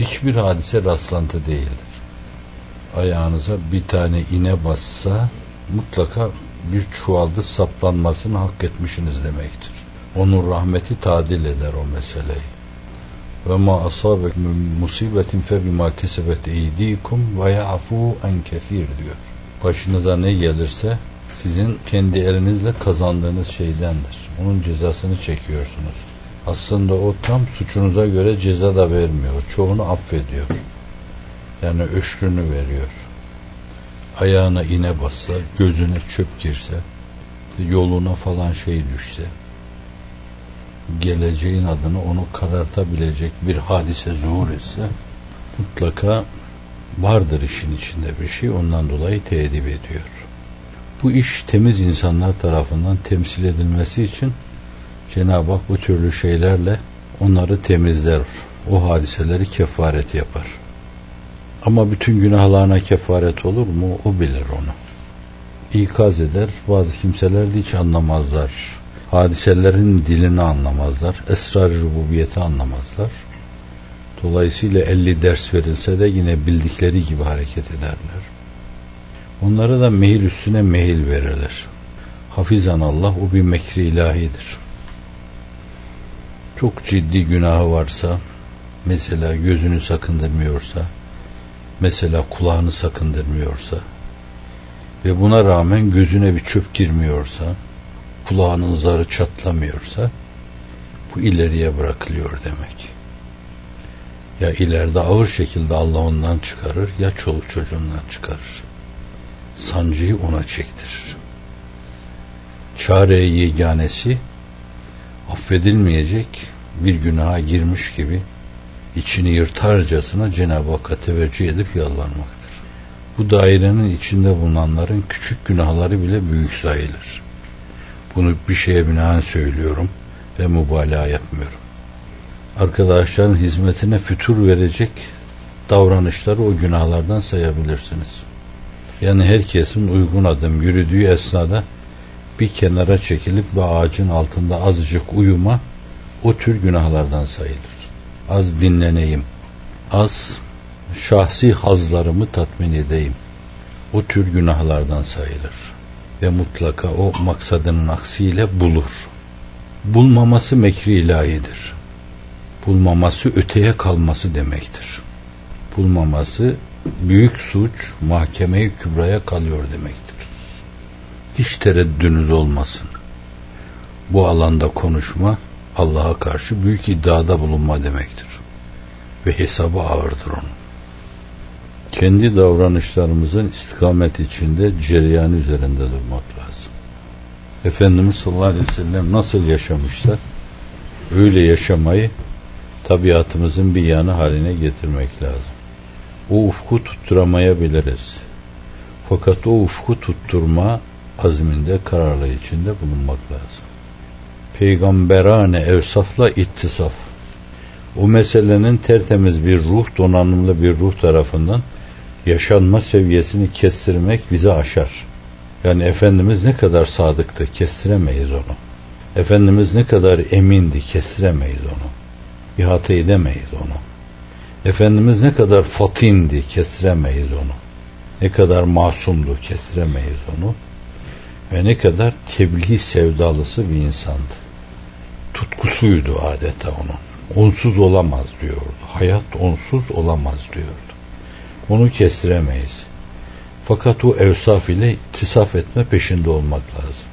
Hiçbir hadise rastlantı değildir. Ayağınıza bir tane ine bassa mutlaka bir çuvalda saplanmasını hak etmişsiniz demektir. Onun rahmeti tadil eder o meseleyi. Ve ma asabek musibetin fe bima kesebet eydikum ve ya'fu en kefir diyor. Başınıza ne gelirse sizin kendi elinizle kazandığınız şeydendir. Onun cezasını çekiyorsunuz. Aslında o tam suçunuza göre ceza da vermiyor. Çoğunu affediyor. Yani öşrünü veriyor. Ayağına ine bassa, gözüne çöp girse, yoluna falan şey düşse, geleceğin adını onu karartabilecek bir hadise zuhur etse, mutlaka vardır işin içinde bir şey, ondan dolayı teedip ediyor. Bu iş temiz insanlar tarafından temsil edilmesi için Cenab-ı Hak bu türlü şeylerle onları temizler. O hadiseleri kefaret yapar. Ama bütün günahlarına kefaret olur mu? O bilir onu. İkaz eder. Bazı kimseler de hiç anlamazlar. Hadiselerin dilini anlamazlar. Esrar-ı rububiyeti anlamazlar. Dolayısıyla 50 ders verilse de yine bildikleri gibi hareket ederler. Onlara da mehil üstüne mehil verirler. Hafizan Allah o bir mekri ilahidir. Çok ciddi günahı varsa, mesela gözünü sakındırmıyorsa, mesela kulağını sakındırmıyorsa ve buna rağmen gözüne bir çöp girmiyorsa, kulağının zarı çatlamıyorsa, bu ileriye bırakılıyor demek. Ya ileride ağır şekilde Allah ondan çıkarır ya çoluk çocuğundan çıkarır sancıyı ona çektirir. Çare yeganesi affedilmeyecek bir günaha girmiş gibi içini yırtarcasına Cenab-ı Hakk'a teveccüh edip yalvarmaktır. Bu dairenin içinde bulunanların küçük günahları bile büyük sayılır. Bunu bir şeye binaen söylüyorum ve mübalağa yapmıyorum. Arkadaşların hizmetine fütur verecek davranışları o günahlardan sayabilirsiniz. Yani herkesin uygun adım yürüdüğü esnada bir kenara çekilip bir ağacın altında azıcık uyuma o tür günahlardan sayılır. Az dinleneyim, az şahsi hazlarımı tatmin edeyim. O tür günahlardan sayılır. Ve mutlaka o maksadının aksiyle bulur. Bulmaması mekri ilahidir. Bulmaması öteye kalması demektir. Bulmaması büyük suç mahkemeyi kübraya kalıyor demektir. Hiç tereddünüz olmasın. Bu alanda konuşma Allah'a karşı büyük iddiada bulunma demektir. Ve hesabı ağırdır onun. Kendi davranışlarımızın istikamet içinde cereyan üzerinde durmak lazım. Efendimiz sallallahu aleyhi ve sellem nasıl yaşamışsa öyle yaşamayı tabiatımızın bir yanı haline getirmek lazım o ufku tutturamayabiliriz. Fakat o ufku tutturma azminde kararlı içinde bulunmak lazım. Peygamberane evsafla ittisaf. O meselenin tertemiz bir ruh, donanımlı bir ruh tarafından yaşanma seviyesini kestirmek bizi aşar. Yani Efendimiz ne kadar sadıktı kestiremeyiz onu. Efendimiz ne kadar emindi kestiremeyiz onu. İhata edemeyiz onu. Efendimiz ne kadar fatindi kestiremeyiz onu. Ne kadar masumdu kestiremeyiz onu. Ve ne kadar tebliğ sevdalısı bir insandı. Tutkusuydu adeta onun. Onsuz olamaz diyordu. Hayat onsuz olamaz diyordu. Onu kestiremeyiz. Fakat o evsaf ile ittisaf etme peşinde olmak lazım.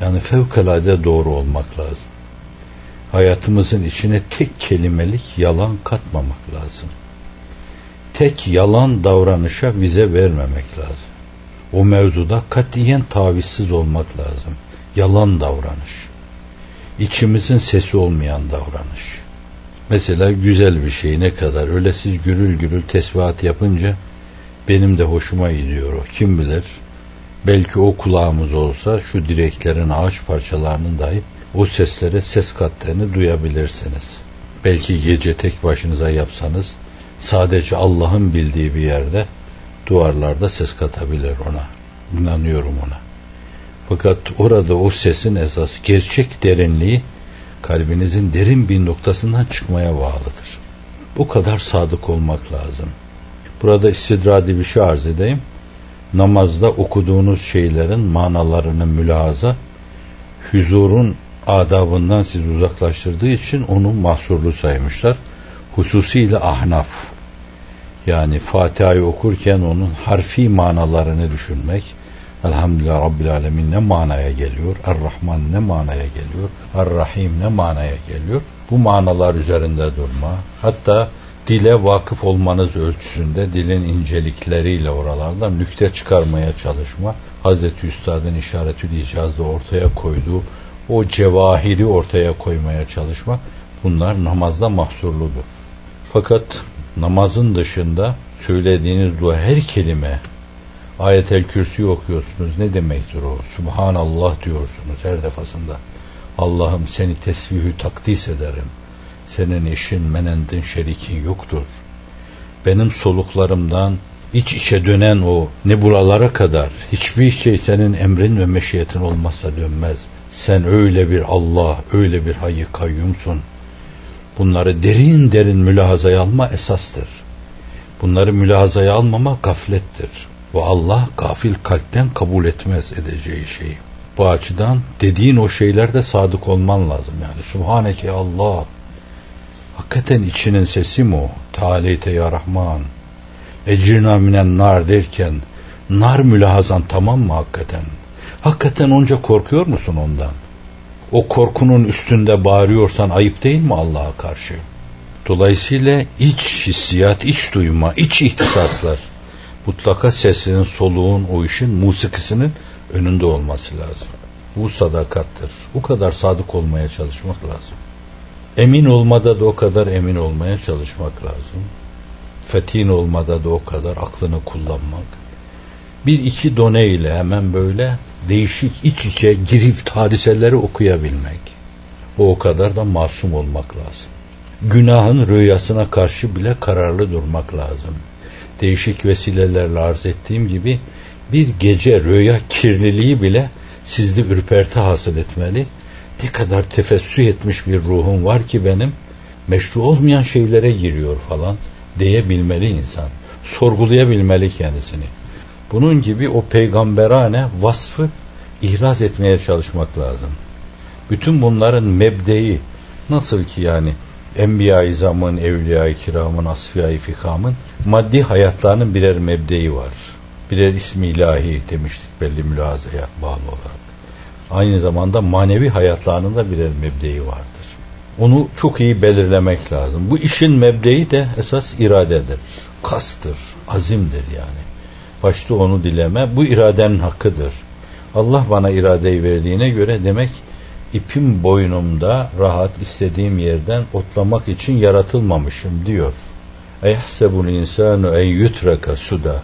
Yani fevkalade doğru olmak lazım hayatımızın içine tek kelimelik yalan katmamak lazım. Tek yalan davranışa vize vermemek lazım. O mevzuda katiyen tavizsiz olmak lazım. Yalan davranış. İçimizin sesi olmayan davranış. Mesela güzel bir şey ne kadar öyle siz gürül gürül tesbihat yapınca benim de hoşuma gidiyor o. Kim bilir belki o kulağımız olsa şu direklerin ağaç parçalarının dahi o seslere ses kattığını duyabilirsiniz. Belki gece tek başınıza yapsanız sadece Allah'ın bildiği bir yerde duvarlarda ses katabilir ona. İnanıyorum ona. Fakat orada o sesin esas gerçek derinliği kalbinizin derin bir noktasından çıkmaya bağlıdır. Bu kadar sadık olmak lazım. Burada istidradi bir şey arz edeyim. Namazda okuduğunuz şeylerin manalarını mülahaza, huzurun adabından sizi uzaklaştırdığı için onu mahsurlu saymışlar. Hususiyle ahnaf. Yani Fatiha'yı okurken onun harfi manalarını düşünmek. Elhamdülillah Rabbil Alemin ne manaya geliyor? Er-Rahman ne manaya geliyor? Er-Rahim ne manaya geliyor? Bu manalar üzerinde durma. Hatta dile vakıf olmanız ölçüsünde dilin incelikleriyle oralardan nükte çıkarmaya çalışma. Hazreti Üstad'ın işaretül icazda ortaya koyduğu o cevahiri ortaya koymaya çalışma. Bunlar namazda mahsurludur. Fakat namazın dışında söylediğiniz dua her kelime ayetel kürsü okuyorsunuz. Ne demektir o? Subhanallah diyorsunuz her defasında. Allah'ım seni tesbihü takdis ederim. Senin eşin, menendin, şerikin yoktur. Benim soluklarımdan iç içe dönen o nebulalara kadar hiçbir şey senin emrin ve meşiyetin olmazsa dönmez. Sen öyle bir Allah, öyle bir hayy kayyumsun. Bunları derin derin mülahazaya alma esastır. Bunları mülahazaya almama gaflettir. Ve Allah gafil kalpten kabul etmez edeceği şeyi. Bu açıdan dediğin o şeylerde sadık olman lazım yani. Subhaneke Allah. Hakikaten içinin sesi mi o? Tealeyte ya Rahman. Ecirna minen nar derken nar mülahazan tamam mı hakikaten? Hakikaten onca korkuyor musun ondan? O korkunun üstünde bağırıyorsan ayıp değil mi Allah'a karşı? Dolayısıyla iç hissiyat, iç duyma, iç ihtisaslar mutlaka sesinin, soluğun, o işin musikisinin önünde olması lazım. Bu sadakattır. Bu kadar sadık olmaya çalışmak lazım. Emin olmada da o kadar emin olmaya çalışmak lazım. Fetin olmada da o kadar aklını kullanmak. Bir iki done ile hemen böyle değişik iç içe girift hadiseleri okuyabilmek. O o kadar da masum olmak lazım. Günahın rüyasına karşı bile kararlı durmak lazım. Değişik vesilelerle arz ettiğim gibi bir gece rüya kirliliği bile sizde ürperti hasıl etmeli. Ne kadar tefessüh etmiş bir ruhum var ki benim meşru olmayan şeylere giriyor falan diyebilmeli insan. Sorgulayabilmeli kendisini. Bunun gibi o peygamberane vasfı ihraz etmeye çalışmak lazım. Bütün bunların mebdeyi nasıl ki yani Enbiya-i Zam'ın, Evliya-i Kiram'ın, Asfiya-i Fikam'ın maddi hayatlarının birer mebdeyi var. Birer ismi ilahi demiştik belli mülazaya bağlı olarak. Aynı zamanda manevi hayatlarının da birer mebdeyi vardır. Onu çok iyi belirlemek lazım. Bu işin mebdeyi de esas iradedir. Kastır, azimdir yani. Başta onu dileme. Bu iradenin hakkıdır. Allah bana iradeyi verdiğine göre demek ipim boynumda rahat istediğim yerden otlamak için yaratılmamışım diyor. Eyhsebul insanu en yutraka suda.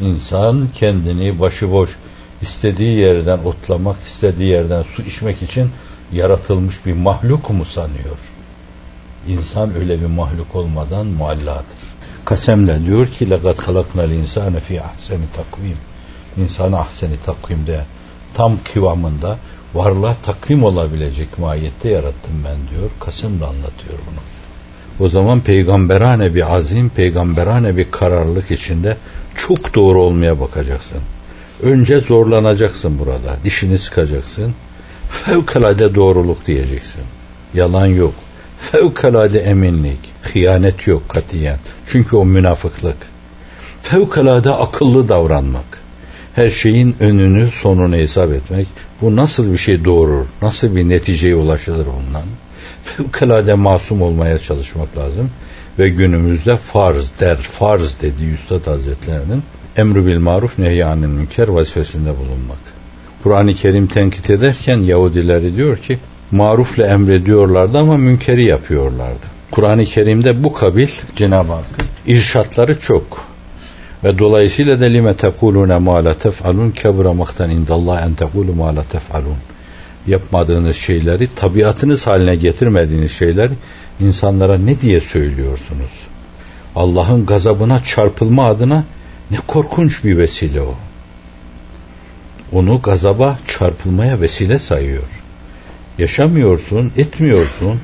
İnsan kendini başıboş istediği yerden otlamak, istediği yerden su içmek için yaratılmış bir mahluk mu sanıyor? İnsan öyle bir mahluk olmadan mualladır Kasemle diyor ki لَقَدْ خَلَقْنَا الْاِنْسَانَ فِي ahseni takvim. İnsanı ahseni takvimde tam kıvamında varlığa takvim olabilecek mahiyette yarattım ben diyor. Kasım da anlatıyor bunu. O zaman peygamberane bir azim, peygamberane bir kararlılık içinde çok doğru olmaya bakacaksın. Önce zorlanacaksın burada. Dişini sıkacaksın. Fevkalade doğruluk diyeceksin. Yalan yok. Fevkalade eminlik. Hıyanet yok katiyen. Çünkü o münafıklık. Fevkalade akıllı davranmak. Her şeyin önünü sonunu hesap etmek. Bu nasıl bir şey doğurur? Nasıl bir neticeye ulaşılır bundan? Fevkalade masum olmaya çalışmak lazım. Ve günümüzde farz der, farz dediği Üstad Hazretlerinin emru bil maruf nehyanil münker vazifesinde bulunmak. Kur'an-ı Kerim tenkit ederken Yahudileri diyor ki marufla emrediyorlardı ama münkeri yapıyorlardı. Kur'an-ı Kerim'de bu kabil Cenab-ı Hakk'ın irşatları çok. Ve dolayısıyla da lime tekulune ma la tef'alun kebra maktan indallah en tekulu ma la tef'alun. Yapmadığınız şeyleri, tabiatınız haline getirmediğiniz şeyleri insanlara ne diye söylüyorsunuz? Allah'ın gazabına çarpılma adına ne korkunç bir vesile o. Onu gazaba çarpılmaya vesile sayıyor. Yaşamıyorsun, etmiyorsun.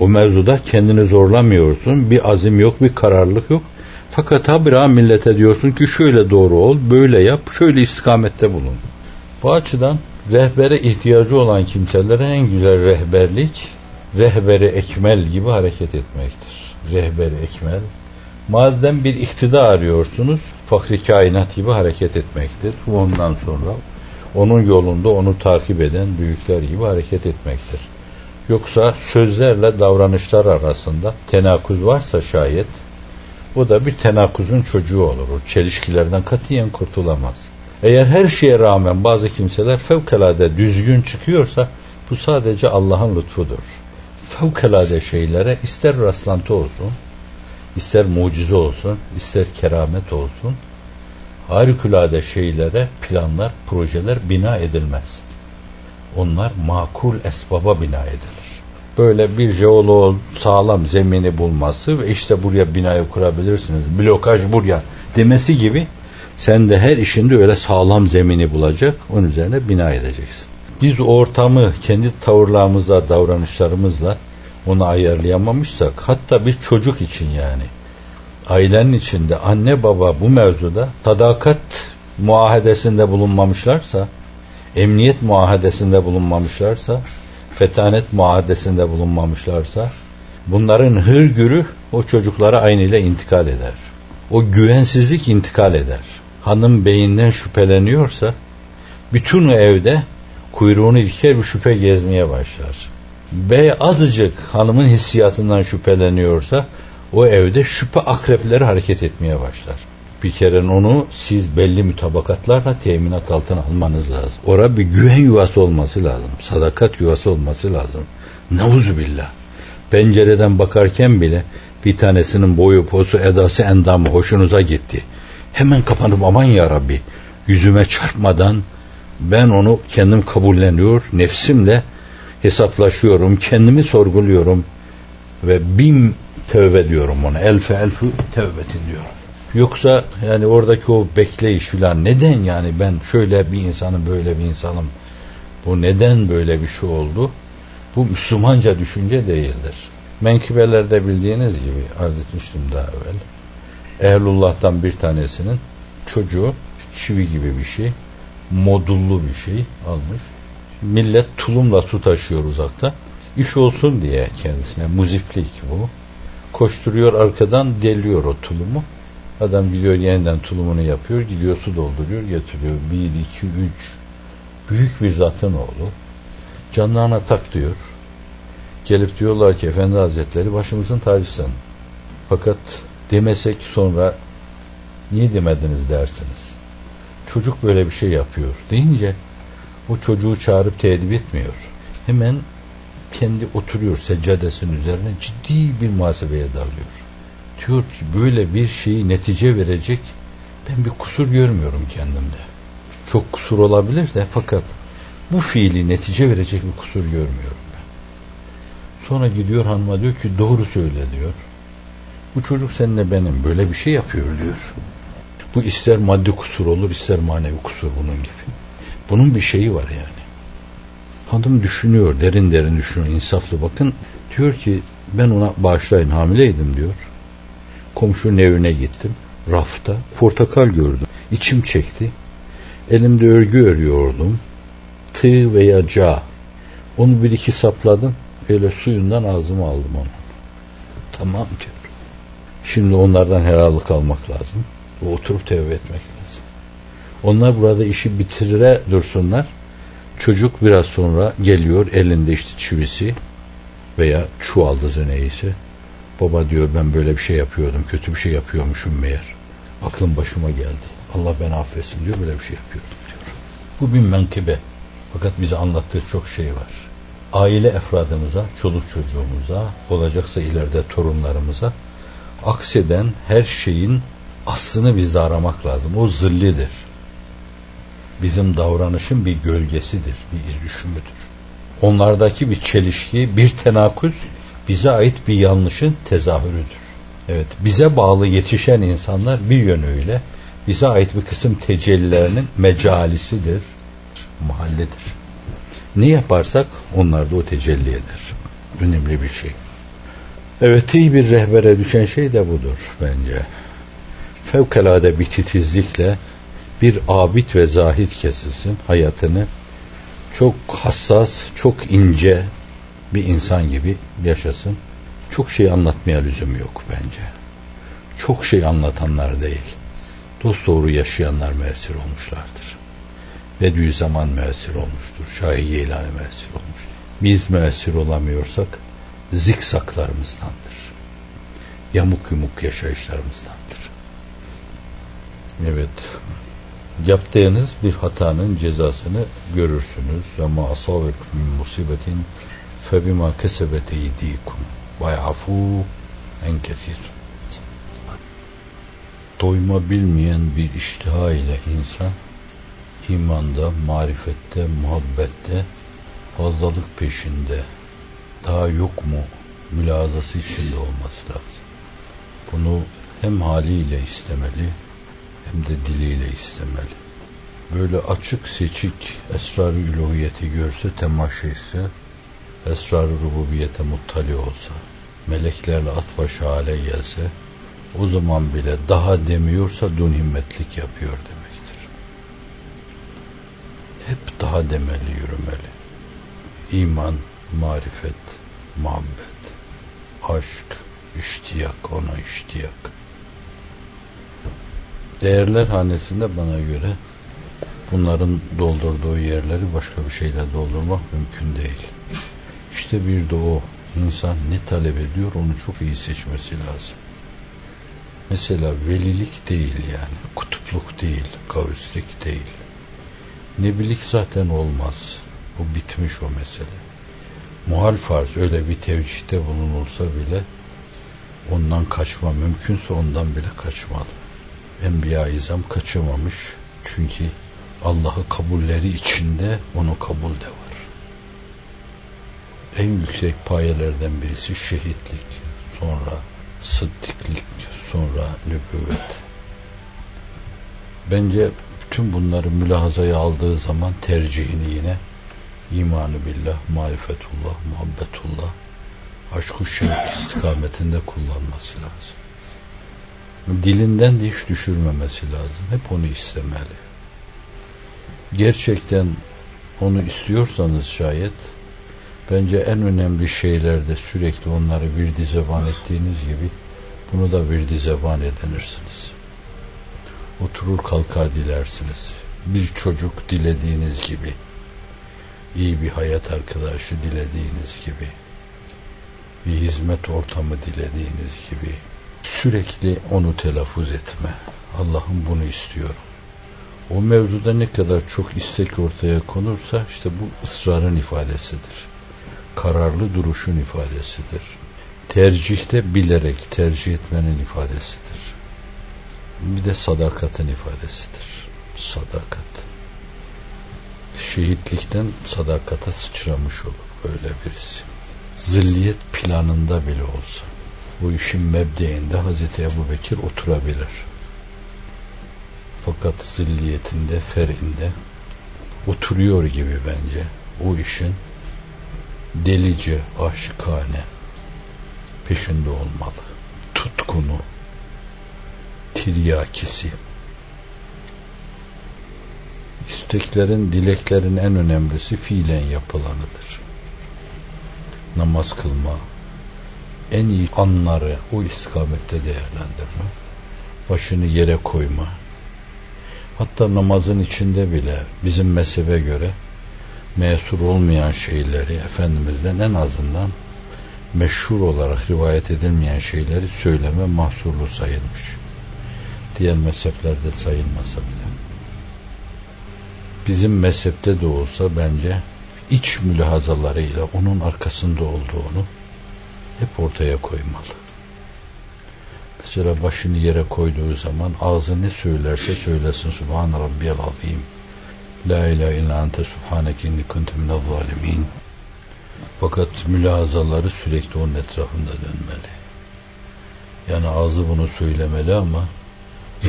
O mevzuda kendini zorlamıyorsun. Bir azim yok, bir kararlılık yok. Fakat habire millete diyorsun ki şöyle doğru ol, böyle yap, şöyle istikamette bulun. Bu açıdan rehbere ihtiyacı olan kimselere en güzel rehberlik, rehberi ekmel gibi hareket etmektir. Rehberi ekmel. Madem bir iktida arıyorsunuz, fakri kainat gibi hareket etmektir. Ondan sonra onun yolunda onu takip eden büyükler gibi hareket etmektir. Yoksa sözlerle davranışlar arasında tenakuz varsa şayet o da bir tenakuzun çocuğu olur. O çelişkilerden katiyen kurtulamaz. Eğer her şeye rağmen bazı kimseler fevkalade düzgün çıkıyorsa bu sadece Allah'ın lütfudur. Fevkalade şeylere ister rastlantı olsun, ister mucize olsun, ister keramet olsun, harikulade şeylere planlar, projeler bina edilmez. Onlar makul esbaba bina edilir. Böyle bir jeoloğun sağlam zemini bulması ve işte buraya binayı kurabilirsiniz, blokaj buraya demesi gibi sen de her işinde öyle sağlam zemini bulacak, onun üzerine bina edeceksin. Biz ortamı kendi tavırlarımızla, davranışlarımızla onu ayarlayamamışsak, hatta bir çocuk için yani, ailenin içinde anne baba bu mevzuda tadakat muahedesinde bulunmamışlarsa, emniyet muahedesinde bulunmamışlarsa, fetanet muahedesinde bulunmamışlarsa, bunların hırgürü o çocuklara aynı intikal eder. O güvensizlik intikal eder. Hanım beyinden şüpheleniyorsa, bütün evde kuyruğunu diker bir şüphe gezmeye başlar. Bey azıcık hanımın hissiyatından şüpheleniyorsa, o evde şüphe akrepleri hareket etmeye başlar. Bir kere onu siz belli mütabakatlarla teminat altına almanız lazım. Orada bir güven yuvası olması lazım. Sadakat yuvası olması lazım. Nauzu billah. Pencereden bakarken bile bir tanesinin boyu, posu, edası, endamı hoşunuza gitti. Hemen kapanıp aman ya Rabbi yüzüme çarpmadan ben onu kendim kabulleniyor, nefsimle hesaplaşıyorum, kendimi sorguluyorum ve bin tövbe diyorum ona. Elfe elfü tevbetin diyorum. Yoksa yani oradaki o bekleyiş filan neden yani ben şöyle bir insanım böyle bir insanım bu neden böyle bir şey oldu? Bu Müslümanca düşünce değildir. Menkıbelerde bildiğiniz gibi arz etmiştim daha evvel. Ehlullah'tan bir tanesinin çocuğu çivi gibi bir şey, modullu bir şey almış. Millet tulumla su taşıyor uzakta. İş olsun diye kendisine muziplik bu. Koşturuyor arkadan deliyor o tulumu. Adam gidiyor yeniden tulumunu yapıyor, gidiyor su dolduruyor, getiriyor. Bir, iki, üç. Büyük bir zatın oğlu. Canlarına tak diyor. Gelip diyorlar ki Efendi Hazretleri başımızın tacısın. Fakat demesek sonra niye demediniz dersiniz. Çocuk böyle bir şey yapıyor deyince o çocuğu çağırıp tedip etmiyor. Hemen kendi oturuyor seccadesinin üzerine ciddi bir muhasebeye dalıyor. Diyor ki böyle bir şeyi netice verecek ben bir kusur görmüyorum kendimde. Çok kusur olabilir de fakat bu fiili netice verecek bir kusur görmüyorum ben. Sonra gidiyor hanıma diyor ki doğru söyle diyor. Bu çocuk seninle benim böyle bir şey yapıyor diyor. Bu ister maddi kusur olur ister manevi kusur bunun gibi. Bunun bir şeyi var yani. Hanım düşünüyor, derin derin düşünüyor, insaflı bakın. Diyor ki ben ona bağışlayın hamileydim diyor. Komşunun evine gittim. Rafta portakal gördüm. İçim çekti. Elimde örgü örüyordum. Tığ veya ca. Onu bir iki sapladım. Öyle suyundan ağzıma aldım onu. Tamam diyor. Şimdi onlardan helallik almak lazım. Oturup tevbe etmek lazım. Onlar burada işi bitirire dursunlar. Çocuk biraz sonra geliyor elinde işte çivisi veya çuvaldızı neyse. Baba diyor ben böyle bir şey yapıyordum. Kötü bir şey yapıyormuşum meğer. Aklım başıma geldi. Allah beni affetsin diyor böyle bir şey yapıyordum diyor. Bu bir menkıbe. Fakat bize anlattığı çok şey var. Aile efradımıza, çoluk çocuğumuza, olacaksa ileride torunlarımıza akseden her şeyin aslını bizde aramak lazım. O zillidir bizim davranışın bir gölgesidir, bir izlüşümüdür. Onlardaki bir çelişki, bir tenakuz bize ait bir yanlışın tezahürüdür. Evet, bize bağlı yetişen insanlar bir yönüyle bize ait bir kısım tecellilerinin mecalisidir, mahalledir. Ne yaparsak onlar da o tecelli eder. Önemli bir şey. Evet iyi bir rehbere düşen şey de budur bence. Fevkalade bir titizlikle bir abid ve zahit kesilsin hayatını çok hassas, çok ince bir insan gibi yaşasın. Çok şey anlatmaya lüzum yok bence. Çok şey anlatanlar değil. Dost doğru yaşayanlar müessir olmuşlardır. Bediüzzaman müessir olmuştur. Şahi Yeylani müessir olmuştur. Biz müessir olamıyorsak zikzaklarımızdandır. Yamuk yumuk yaşayışlarımızdandır. Evet. Yaptığınız bir hatanın cezasını görürsünüz. Ama asabek min musibetin febima kesebet eydikum ve afu en kesir. Doyma bilmeyen bir iştiha ile insan imanda, marifette, muhabbette fazlalık peşinde daha yok mu mülazası içinde olması lazım. Bunu hem haliyle istemeli hem de diliyle istemeli. Böyle açık seçik esrar-ı üluhiyeti görse temaşa etse, esrar-ı rububiyete muttali olsa, meleklerle at başı hale gelse, o zaman bile daha demiyorsa dün himmetlik yapıyor demektir. Hep daha demeli yürümeli. İman, marifet, muhabbet, aşk, iştiyak, ona iştiyak. Değerler hanesinde bana göre bunların doldurduğu yerleri başka bir şeyle doldurmak mümkün değil. İşte bir de o insan ne talep ediyor onu çok iyi seçmesi lazım. Mesela velilik değil yani, kutupluk değil, kavüslik değil. Nebilik zaten olmaz. O bitmiş o mesele. Muhal farz öyle bir tevcihte bulunulsa bile ondan kaçma mümkünse ondan bile kaçmalı. Enbiya-i İzam kaçamamış. Çünkü Allah'ı kabulleri içinde onu kabul de var. En yüksek payelerden birisi şehitlik, sonra sıddıklık, sonra nübüvvet. Bence bütün bunları mülahazaya aldığı zaman tercihini yine imanı billah, marifetullah, muhabbetullah, aşk-ı şevk istikametinde kullanması lazım. Dilinden de hiç düşürmemesi lazım. Hep onu istemeli. Gerçekten onu istiyorsanız şayet bence en önemli şeylerde sürekli onları bir dizeban ettiğiniz gibi bunu da bir dizeban edinirsiniz. Oturur kalkar dilersiniz. Bir çocuk dilediğiniz gibi iyi bir hayat arkadaşı dilediğiniz gibi bir hizmet ortamı dilediğiniz gibi sürekli onu telaffuz etme. Allah'ım bunu istiyorum. O mevzuda ne kadar çok istek ortaya konursa işte bu ısrarın ifadesidir. Kararlı duruşun ifadesidir. Tercihte bilerek tercih etmenin ifadesidir. Bir de sadakatin ifadesidir. Sadakat. Şehitlikten sadakata sıçramış olur böyle birisi. Zilliyet planında bile olsa bu işin mebdeğinde Hazreti Ebu Bekir oturabilir. Fakat zilliyetinde, ferinde oturuyor gibi bence o işin delice, aşıkane peşinde olmalı. Tutkunu, tiryakisi, isteklerin, dileklerin en önemlisi fiilen yapılanıdır. Namaz kılma, en iyi anları o istikamette değerlendirme, başını yere koyma, hatta namazın içinde bile bizim mezhebe göre mesur olmayan şeyleri Efendimiz'den en azından meşhur olarak rivayet edilmeyen şeyleri söyleme mahsurlu sayılmış. Diğer mezheplerde sayılmasa bile. Bizim mezhepte de olsa bence iç mülahazalarıyla onun arkasında olduğunu hep ortaya koymalı. Mesela başını yere koyduğu zaman ağzı ne söylerse söylesin Subhan Rabbiyal Azim. La ilahe illa ente subhaneke inni kuntu minel zalimin. Fakat mülahazaları sürekli onun etrafında dönmeli. Yani ağzı bunu söylemeli ama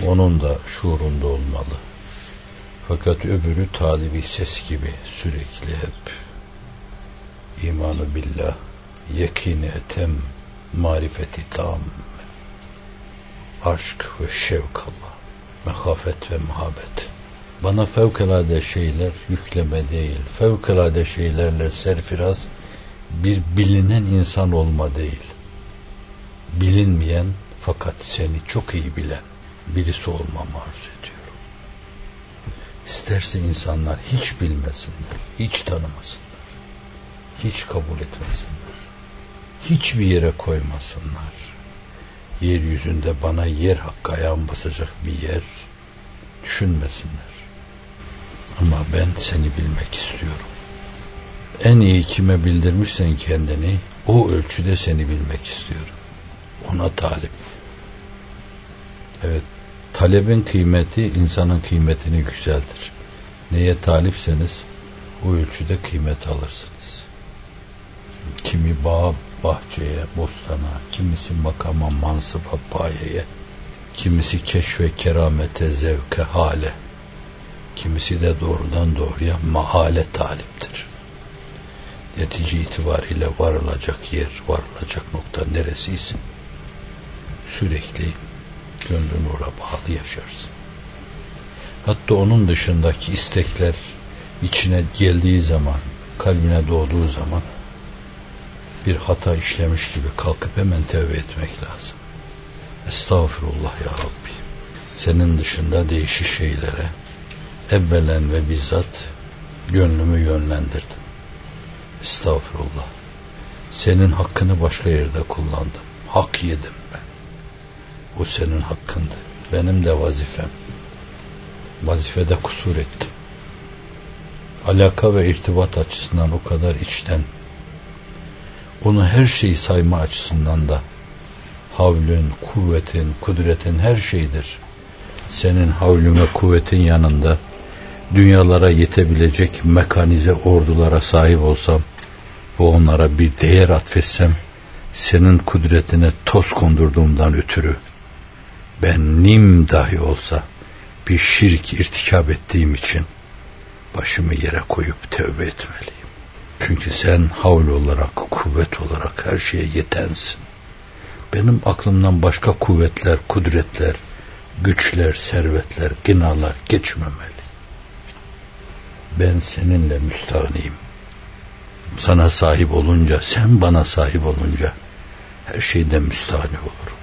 onun da şuurunda olmalı. Fakat öbürü talibi ses gibi sürekli hep imanı billah, yekini etem, marifeti tam, aşk ve şevk Allah, mehafet ve muhabbet. Bana fevkalade şeyler yükleme değil, fevkalade şeylerle serfiraz bir bilinen insan olma değil. Bilinmeyen fakat seni çok iyi bilen birisi olmamı arzu ediyorum. İsterse insanlar hiç bilmesinler, hiç tanımasınlar, hiç kabul etmesinler, hiçbir yere koymasınlar. Yeryüzünde bana yer hakkı ayağım basacak bir yer düşünmesinler. Ama ben seni bilmek istiyorum. En iyi kime bildirmişsen kendini, o ölçüde seni bilmek istiyorum. Ona talip. Evet, talebin kıymeti insanın kıymetini yükseltir. Neye talipseniz o ölçüde kıymet alırsınız. Kimi bağ, bahçeye, bostana, kimisi makama, mansıba, payeye, kimisi keşfe, keramete, zevke, hale, kimisi de doğrudan doğruya mahale taliptir. Netice itibariyle varılacak yer, varılacak nokta neresiyse sürekli gönlün ora bağlı yaşarsın. Hatta onun dışındaki istekler içine geldiği zaman, kalbine doğduğu zaman bir hata işlemiş gibi kalkıp hemen tevbe etmek lazım. Estağfurullah ya Rabbi. Senin dışında değişik şeylere evvelen ve bizzat gönlümü yönlendirdim. Estağfurullah. Senin hakkını başka yerde kullandım. Hak yedim ben. Bu senin hakkındı. Benim de vazifem. Vazifede kusur ettim. Alaka ve irtibat açısından o kadar içten, onu her şeyi sayma açısından da havlün, kuvvetin, kudretin her şeydir. Senin havlün ve kuvvetin yanında dünyalara yetebilecek mekanize ordulara sahip olsam ve onlara bir değer atfetsem senin kudretine toz kondurduğumdan ötürü ben nim dahi olsa bir şirk irtikap ettiğim için başımı yere koyup tövbe etmeliyim. Çünkü sen havl olarak, kuvvet olarak her şeye yetensin. Benim aklımdan başka kuvvetler, kudretler, güçler, servetler, ginalar geçmemeli. Ben seninle müstahniyim. Sana sahip olunca, sen bana sahip olunca her şeyden müstahni olurum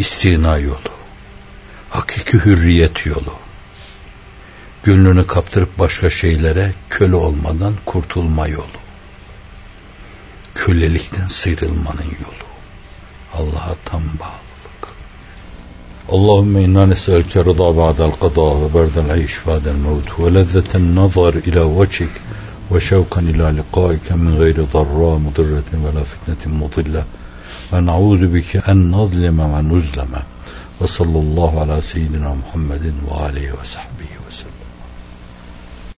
istina yolu, hakiki hürriyet yolu, gönlünü kaptırıp başka şeylere köle olmadan kurtulma yolu, kölelikten sıyrılmanın yolu, Allah'a tam bağlılık. Allahümme inna nes'elke rıda ba'del qada ve berdel ayş ba'del mevt ve lezzeten nazar ila veçik ve şevkan ila liqaike min gayri zarra mudirretin ve la fitnetin mudilla. Ve na'udhu bike en nazlime ve nuzleme. Ve sallallahu ala seyyidina Muhammedin ve aleyhi ve sahbihi